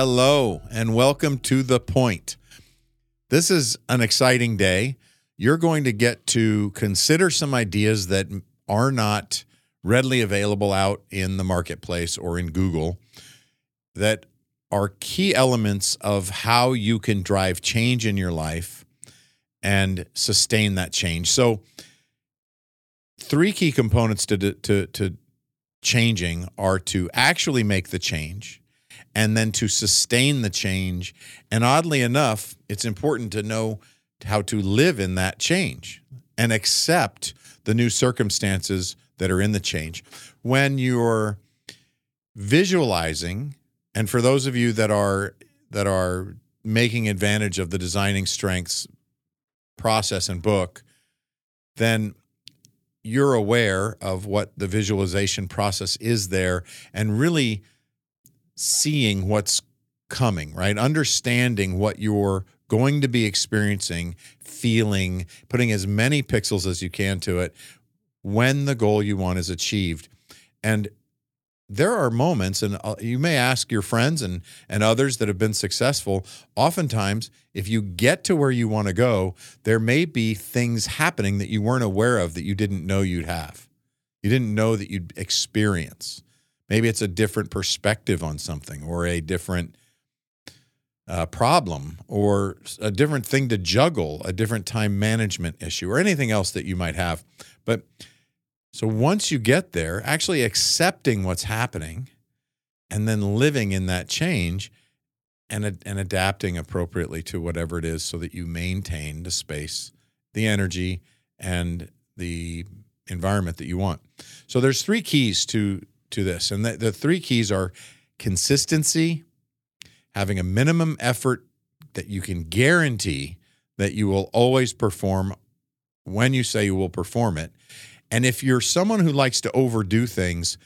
Hello, and welcome to The Point. This is an exciting day. You're going to get to consider some ideas that are not readily available out in the marketplace or in Google that are key elements of how you can drive change in your life and sustain that change. So, three key components to, to, to changing are to actually make the change and then to sustain the change. And oddly enough, it's important to know how to live in that change and accept the new circumstances that are in the change. When you're visualizing, and for those of you that are that are making advantage of the designing strengths process and book, then you're aware of what the visualization process is there and really seeing what's coming, right? Understanding what you're going to be experiencing, feeling, putting as many pixels as you can to it when the goal you want is achieved. And there are moments, and uh, you may ask your friends and, and others that have been successful. Oftentimes, if you get to where you want to go, there may be things happening that you weren't aware of that you didn't know you'd have. You didn't know that you'd experience. Maybe it's a different perspective on something or a different uh, problem or a different thing to juggle, a different time management issue or anything else that you might have. But so once you get there, actually accepting what's happening and then living in that change and, and adapting appropriately to whatever it is so that you maintain the space, the energy, and the environment that you want. So there's three keys to to this. And the, the three keys are consistency, having a minimum effort that you can guarantee that you will always perform when you say you will perform it, and if you're someone who likes to overdo things,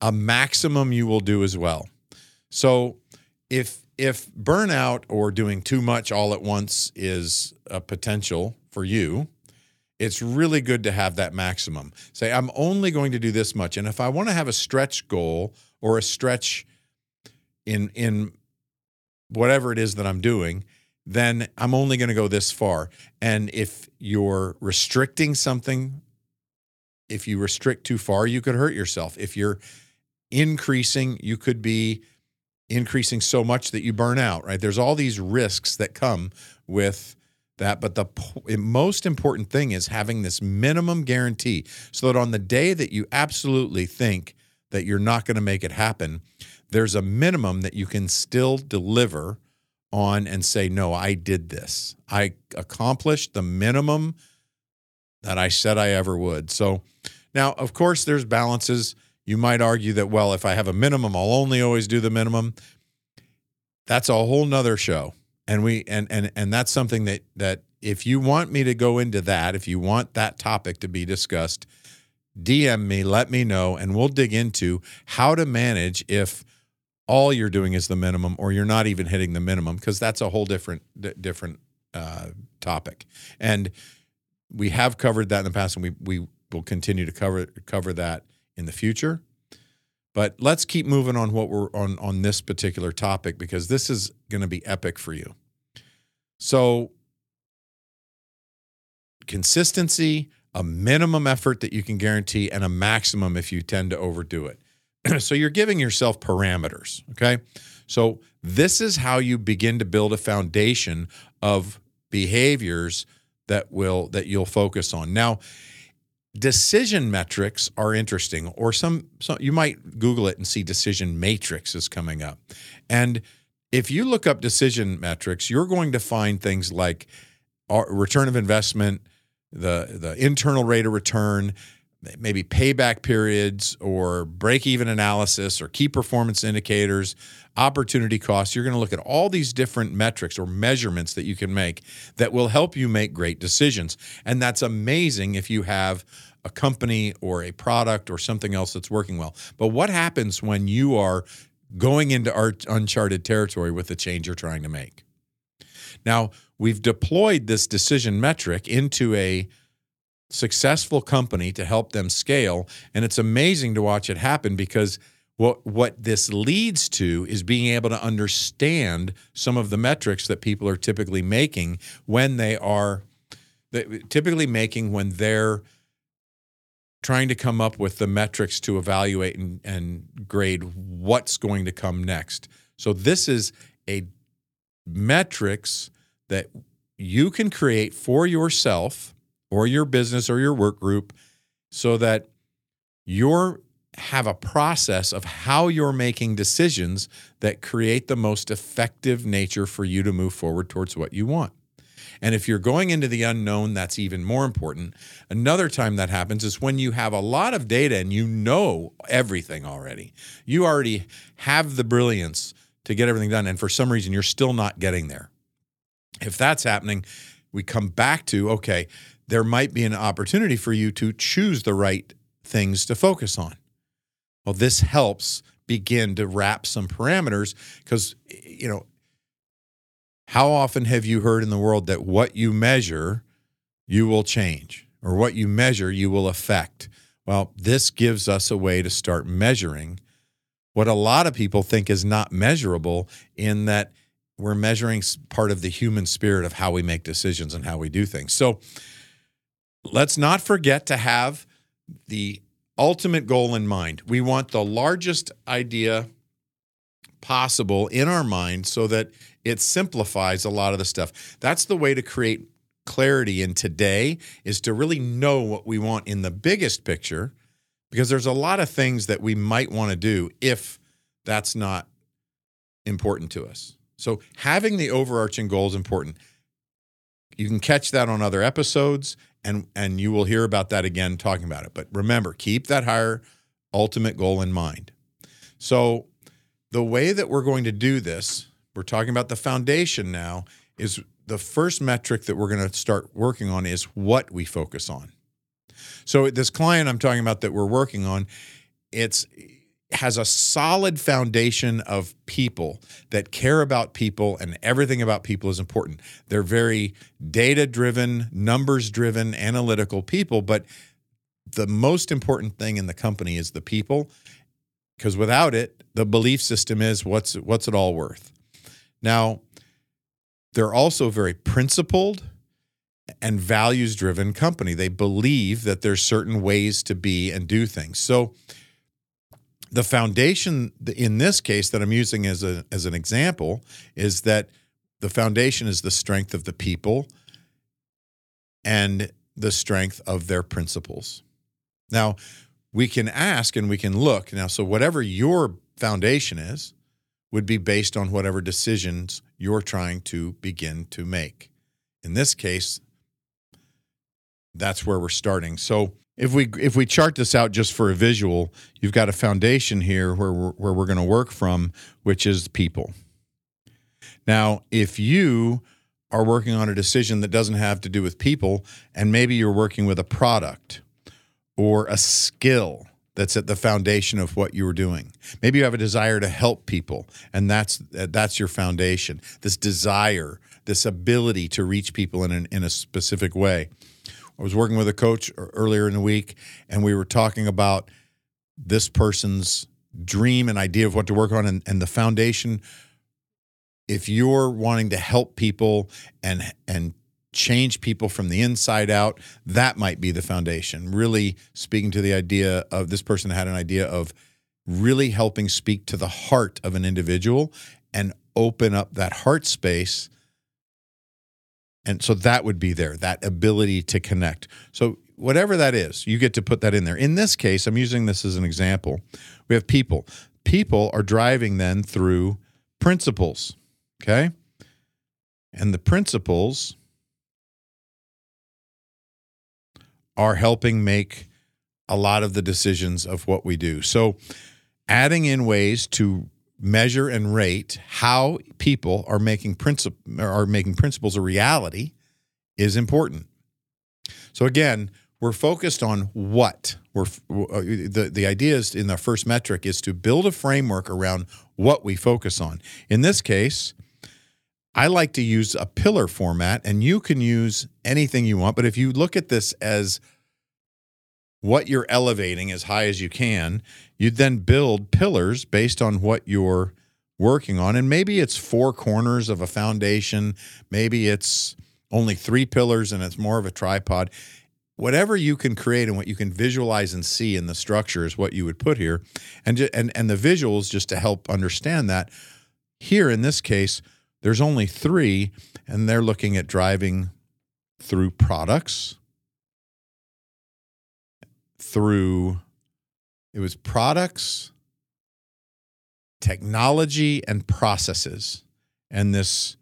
a maximum you will do as well. So if if burnout or doing too much all at once is a potential for you, it's really good to have that maximum. Say, I'm only going to do this much. And if I want to have a stretch goal or a stretch in in whatever it is that I'm doing, then I'm only going to go this far. And if you're restricting something if you restrict too far, you could hurt yourself. If you're increasing, you could be increasing so much that you burn out, right? There's all these risks that come with that. But the most important thing is having this minimum guarantee so that on the day that you absolutely think that you're not going to make it happen, there's a minimum that you can still deliver on and say, no, I did this. I accomplished the minimum that I said I ever would. So now, of course, there's balances. You might argue that, well, if I have a minimum, I'll only always do the minimum. That's a whole nother show. And we and and and that's something that that if you want me to go into that, if you want that topic to be discussed, DM me, let me know, and we'll dig into how to manage if all you're doing is the minimum or you're not even hitting the minimum because that's a whole different different uh, topic. And we have covered that in the past, and we we will continue to cover cover that in the future. But let's keep moving on what we're on on this particular topic because this is going to be epic for you. So consistency, a minimum effort that you can guarantee and a maximum if you tend to overdo it. so you're giving yourself parameters, okay? So this is how you begin to build a foundation of behaviors that will that you'll focus on. Now, decision metrics are interesting or some, some you might google it and see decision matrix is coming up. And if you look up decision metrics, you're going to find things like uh, return of investment, the the internal rate of return, maybe payback periods or break even analysis or key performance indicators, opportunity costs. You're going to look at all these different metrics or measurements that you can make that will help you make great decisions. And that's amazing if you have a company or a product or something else that's working well. But what happens when you are going into uncharted territory with the change you're trying to make? Now, we've deployed this decision metric into a successful company to help them scale. And it's amazing to watch it happen because what what this leads to is being able to understand some of the metrics that people are typically making when they are typically making when they're trying to come up with the metrics to evaluate and, and grade what's going to come next. So this is a metrics that you can create for yourself or your business or your work group so that you have a process of how you're making decisions that create the most effective nature for you to move forward towards what you want. And if you're going into the unknown, that's even more important. Another time that happens is when you have a lot of data and you know everything already. You already have the brilliance to get everything done. And for some reason, you're still not getting there. If that's happening, we come back to okay, there might be an opportunity for you to choose the right things to focus on. Well, this helps begin to wrap some parameters because, you know, how often have you heard in the world that what you measure, you will change, or what you measure, you will affect? Well, this gives us a way to start measuring what a lot of people think is not measurable, in that we're measuring part of the human spirit of how we make decisions and how we do things. So let's not forget to have the ultimate goal in mind. We want the largest idea possible in our mind so that it simplifies a lot of the stuff. That's the way to create clarity in today is to really know what we want in the biggest picture because there's a lot of things that we might want to do if that's not important to us. So having the overarching goal is important. You can catch that on other episodes and and you will hear about that again talking about it. But remember, keep that higher ultimate goal in mind. So the way that we're going to do this, we're talking about the foundation now, is the first metric that we're going to start working on is what we focus on. So this client I'm talking about that we're working on, it's has a solid foundation of people that care about people and everything about people is important. They're very data driven, numbers driven, analytical people, but the most important thing in the company is the people because without it, the belief system is what's what's it all worth. Now, they're also very principled and values driven company. They believe that there's certain ways to be and do things. So the foundation in this case that I'm using as a as an example is that the foundation is the strength of the people and the strength of their principles. Now, we can ask and we can look. Now, so whatever your foundation is would be based on whatever decisions you're trying to begin to make. In this case, that's where we're starting. So if we if we chart this out just for a visual, you've got a foundation here where we're, where we're going to work from, which is people. Now, if you are working on a decision that doesn't have to do with people, and maybe you're working with a product or a skill that's at the foundation of what you were doing. Maybe you have a desire to help people, and that's that's your foundation. This desire, this ability to reach people in an, in a specific way. I was working with a coach earlier in the week, and we were talking about this person's dream and idea of what to work on, and, and the foundation. If you're wanting to help people and and change people from the inside out, that might be the foundation. Really speaking to the idea of this person had an idea of really helping speak to the heart of an individual and open up that heart space. And so that would be there, that ability to connect. So, whatever that is, you get to put that in there. In this case, I'm using this as an example. We have people. People are driving then through principles, okay? And the principles are helping make a lot of the decisions of what we do. So, adding in ways to measure and rate how people are making princip- are making principles a reality is important. So again, we're focused on what we're uh, the the idea is in the first metric is to build a framework around what we focus on. In this case, I like to use a pillar format, and you can use anything you want. But if you look at this as what you're elevating as high as you can. You'd then build pillars based on what you're working on. And maybe it's four corners of a foundation, maybe it's only three pillars and it's more of a tripod. Whatever you can create and what you can visualize and see in the structure is what you would put here. And, and, and the visuals, just to help understand that, here in this case, there's only three, and they're looking at driving through products, through it was products, technology, and processes. And this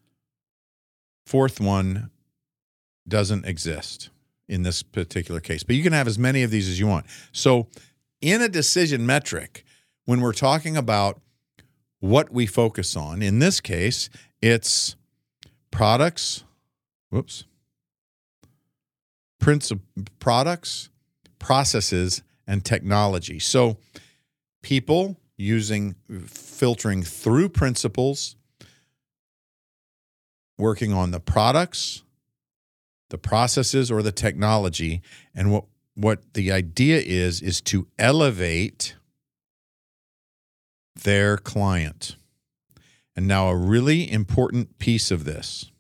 fourth one doesn't exist in this particular case. But you can have as many of these as you want. So, in a decision metric, when we're talking about what we focus on, in this case, it's products, whoops, princip- products, processes, and technology. So, people using filtering through principles, working on the products, the processes, or the technology. And what, what the idea is, is to elevate their client. And now, a really important piece of this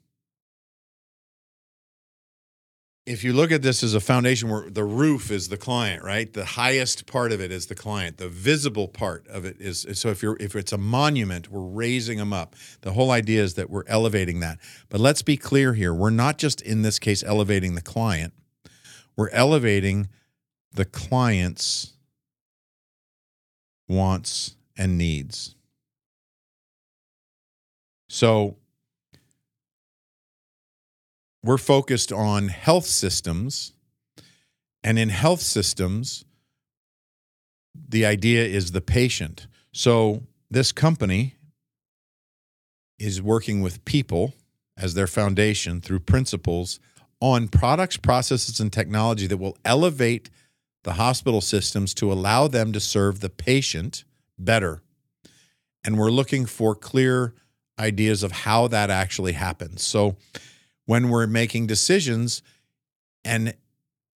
if you look at this as a foundation where the roof is the client, right? The highest part of it is the client. The visible part of it is so if you're if it's a monument, we're raising them up. The whole idea is that we're elevating that. But let's be clear here. We're not just in this case elevating the client. We're elevating the client's wants and needs. So we're focused on health systems. And in health systems, the idea is the patient. So this company is working with people as their foundation through principles on products, processes, and technology that will elevate the hospital systems to allow them to serve the patient better. And we're looking for clear ideas of how that actually happens. So when we're making decisions. And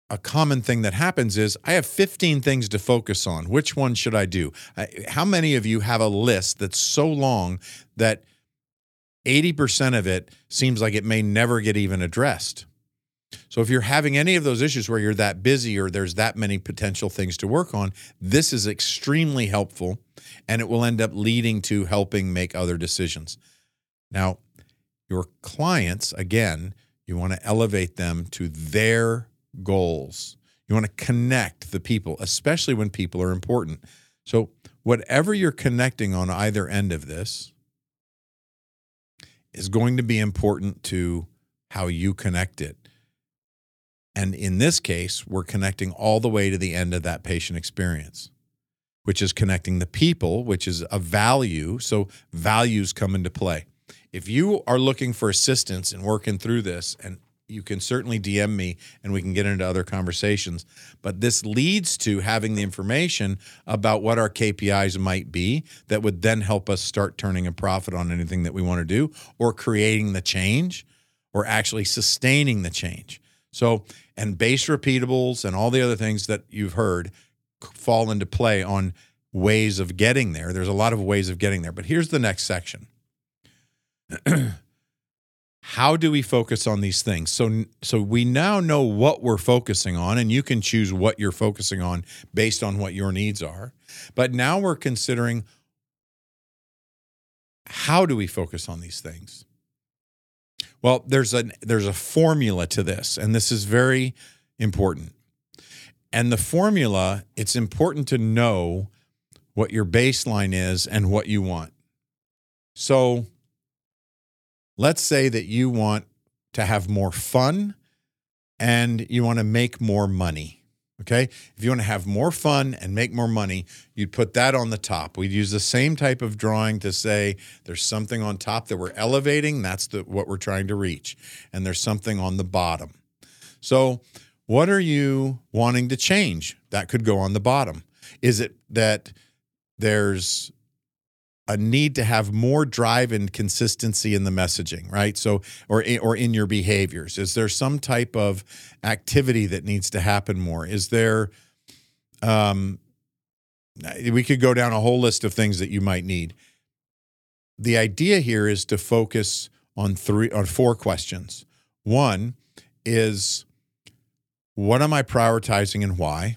a common thing that happens is I have 15 things to focus on. Which one should I do? How many of you have a list that's so long that 80% of it seems like it may never get even addressed? So if you're having any of those issues where you're that busy or there's that many potential things to work on, this is extremely helpful and it will end up leading to helping make other decisions. Now, your clients, again, you want to elevate them to their goals. You want to connect the people, especially when people are important. So, whatever you're connecting on either end of this is going to be important to how you connect it. And in this case, we're connecting all the way to the end of that patient experience, which is connecting the people, which is a value. So, values come into play if you are looking for assistance in working through this, and you can certainly DM me and we can get into other conversations. But this leads to having the information about what our KPIs might be that would then help us start turning a profit on anything that we want to do or creating the change or actually sustaining the change. So, and base repeatables and all the other things that you've heard fall into play on ways of getting there. There's a lot of ways of getting there. But here's the next section how do we focus on these things? So so we now know what we're focusing on and you can choose what you're focusing on based on what your needs are. But now we're considering how do we focus on these things? Well there's a there's a formula to this and this is very important. And the formula it's important to know what your baseline is and what you want. So let's say that you want to have more fun and you want to make more money. Okay. If you want to have more fun and make more money, you'd put that on the top. We'd use the same type of drawing to say there's something on top that we're elevating. That's the, what we're trying to reach. And there's something on the bottom. So, what are you wanting to change? That could go on the bottom. Is it that there's a need to have more drive and consistency in the messaging, right? So, or or in your behaviors, is there some type of activity that needs to happen more? Is there Um, we could go down a whole list of things that you might need. The idea here is to focus on three on four questions. One is what am I prioritizing and why?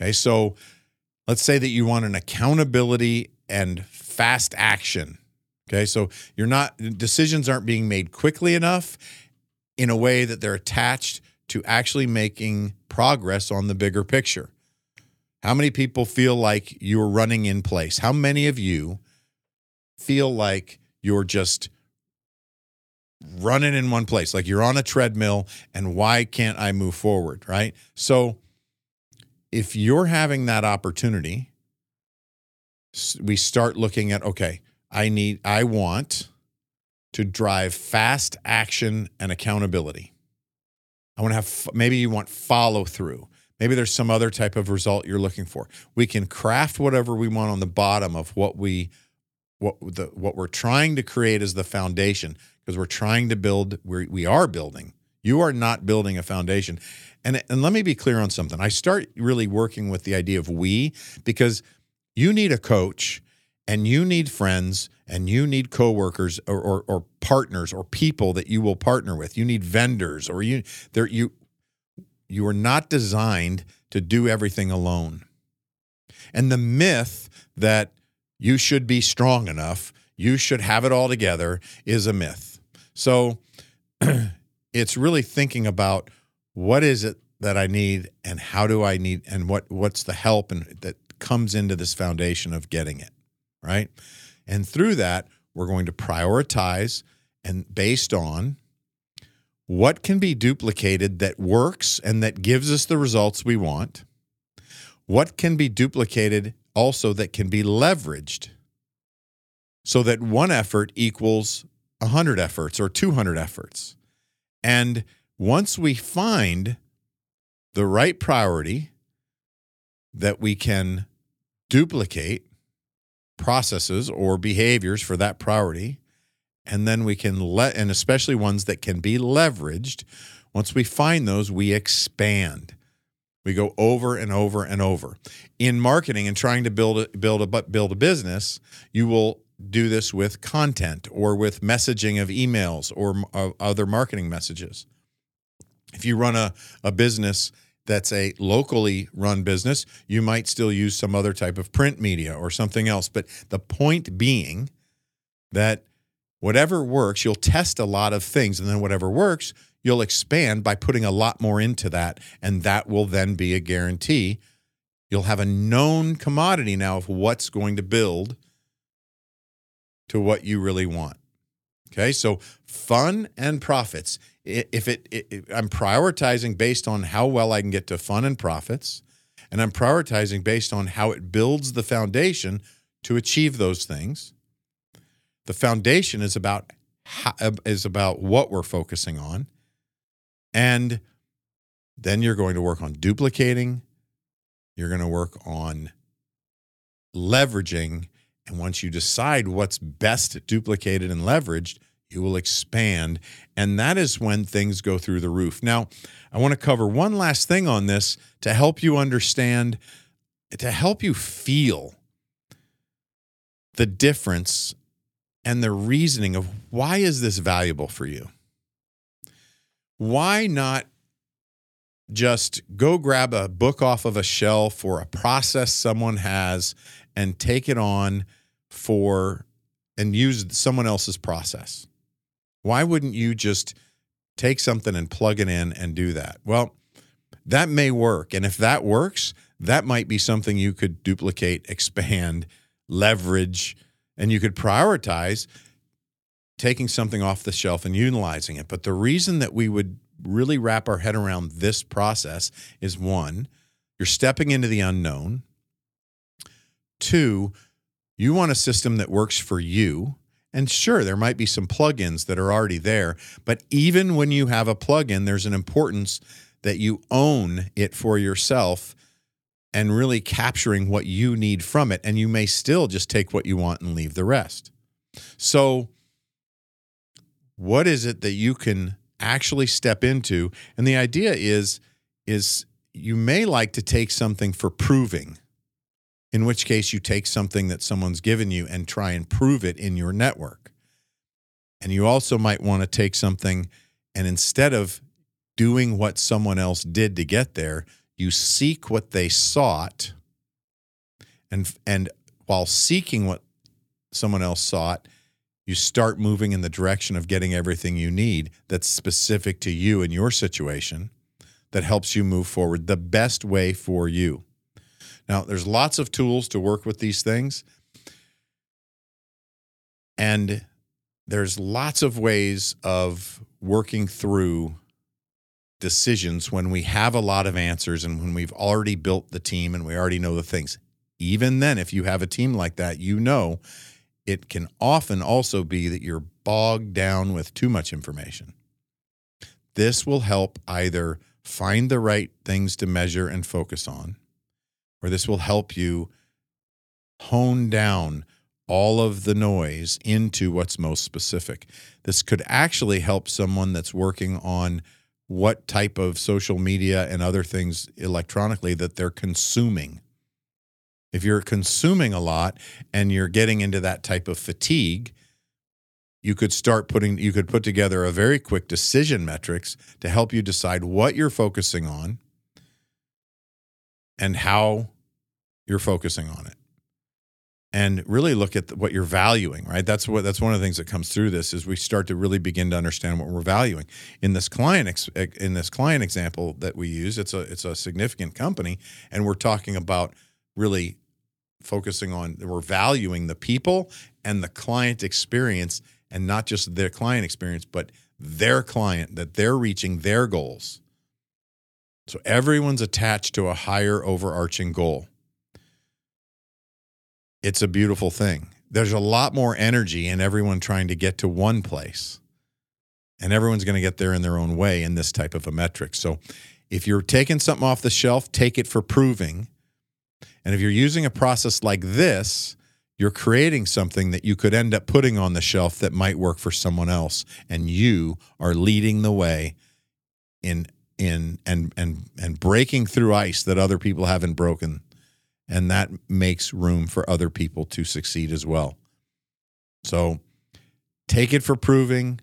Okay, so let's say that you want an accountability and fast action. Okay, so you're not, decisions aren't being made quickly enough in a way that they're attached to actually making progress on the bigger picture. How many people feel like you're running in place? How many of you feel like you're just running in one place, like you're on a treadmill and why can't I move forward, right? So if you're having that opportunity, we start looking at okay, I need I want to drive fast action and accountability. I want to have maybe you want follow through. Maybe there's some other type of result you're looking for. We can craft whatever we want on the bottom of what we what the what we're trying to create is the foundation because we're trying to build we we are building. You are not building a foundation. And and let me be clear on something. I start really working with the idea of we because you need a coach and you need friends and you need coworkers or, or, or partners or people that you will partner with. You need vendors or you there you you are not designed to do everything alone. And the myth that you should be strong enough, you should have it all together is a myth. So it's really thinking about what is it that I need and how do I need and what what's the help and that comes into this foundation of getting it, right? And through that, we're going to prioritize and based on what can be duplicated that works and that gives us the results we want. What can be duplicated also that can be leveraged so that one effort equals 100 efforts or 200 efforts. And once we find the right priority that we can duplicate processes or behaviors for that priority and then we can let and especially ones that can be leveraged once we find those we expand. We go over and over and over. In marketing and trying to build a, build a build a business you will do this with content or with messaging of emails or other marketing messages if you run a, a business that's a locally run business, you might still use some other type of print media or something else. But the point being that whatever works, you'll test a lot of things. And then whatever works, you'll expand by putting a lot more into that. And that will then be a guarantee. You'll have a known commodity now of what's going to build to what you really want. Okay, so fun and profits if it, it, I'm prioritizing based on how well I can get to fun and profits, and I'm prioritizing based on how it builds the foundation to achieve those things. The foundation is about how, is about what we're focusing on, and then you're going to work on duplicating. You're going to work on leveraging, and once you decide what's best duplicated and leveraged, you will expand. And that is when things go through the roof. Now, I want to cover one last thing on this to help you understand, to help you feel the difference and the reasoning of why is this valuable for you? Why not just go grab a book off of a shelf or a process someone has and take it on for and use someone else's process? Why wouldn't you just take something and plug it in and do that? Well, that may work. And if that works, that might be something you could duplicate, expand, leverage, and you could prioritize taking something off the shelf and utilizing it. But the reason that we would really wrap our head around this process is one, you're stepping into the unknown. Two, you want a system that works for you and sure, there might be some plugins that are already there, but even when you have a plugin, there's an importance that you own it for yourself and really capturing what you need from it. And you may still just take what you want and leave the rest. So, what is it that you can actually step into? And the idea is, is you may like to take something for proving, in which case you take something that someone's given you and try and prove it in your network. And you also might want to take something and instead of doing what someone else did to get there, you seek what they sought. And, and while seeking what someone else sought, you start moving in the direction of getting everything you need that's specific to you and your situation that helps you move forward the best way for you. Now, there's lots of tools to work with these things. And there's lots of ways of working through decisions when we have a lot of answers and when we've already built the team and we already know the things. Even then, if you have a team like that, you know it can often also be that you're bogged down with too much information. This will help either find the right things to measure and focus on, or this will help you hone down all of the noise into what's most specific. This could actually help someone that's working on what type of social media and other things electronically that they're consuming. If you're consuming a lot and you're getting into that type of fatigue, you could start putting you could put together a very quick decision metrics to help you decide what you're focusing on and how you're focusing on it. And really look at what you're valuing right? That's what that's one of the things that comes through this is we start to really begin to understand what we're valuing. In this client in this client example that we use it's a it's a significant company and we're talking about really focusing on we're valuing the people and the client experience and not just their client experience but their client that they're reaching their goals so everyone's attached to a higher overarching goal it's a beautiful thing. There's a lot more energy in everyone trying to get to one place. And everyone's going to get there in their own way in this type of a metric. So if you're taking something off the shelf, take it for proving. And if you're using a process like this, you're creating something that you could end up putting on the shelf that might work for someone else. And you are leading the way in in and and and breaking through ice that other people haven't broken and that makes room for other people to succeed as well. So take it for proving,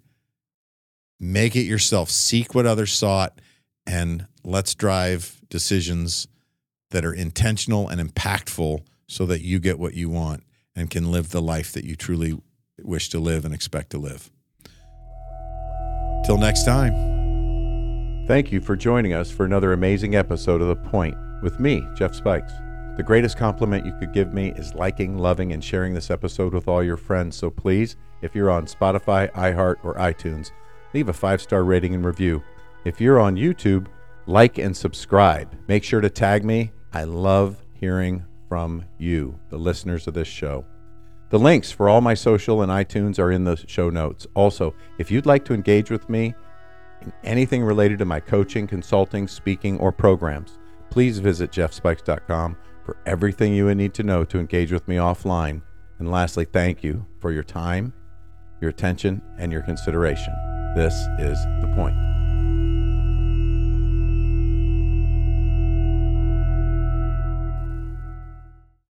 make it yourself, seek what others sought, and let's drive decisions that are intentional and impactful so that you get what you want and can live the life that you truly wish to live and expect to live. Till next time. Thank you for joining us for another amazing episode of The Point with me, Jeff Spikes. The greatest compliment you could give me is liking, loving, and sharing this episode with all your friends. So please, if you're on Spotify, iHeart, or iTunes, leave a five star rating and review. If you're on YouTube, like and subscribe. Make sure to tag me. I love hearing from you, the listeners of this show. The links for all my social and iTunes are in the show notes. Also, if you'd like to engage with me in anything related to my coaching, consulting, speaking, or programs, please visit jeffspikes.com for everything you would need to know to engage with me offline. And lastly, thank you for your time, your attention, and your consideration. This is the point.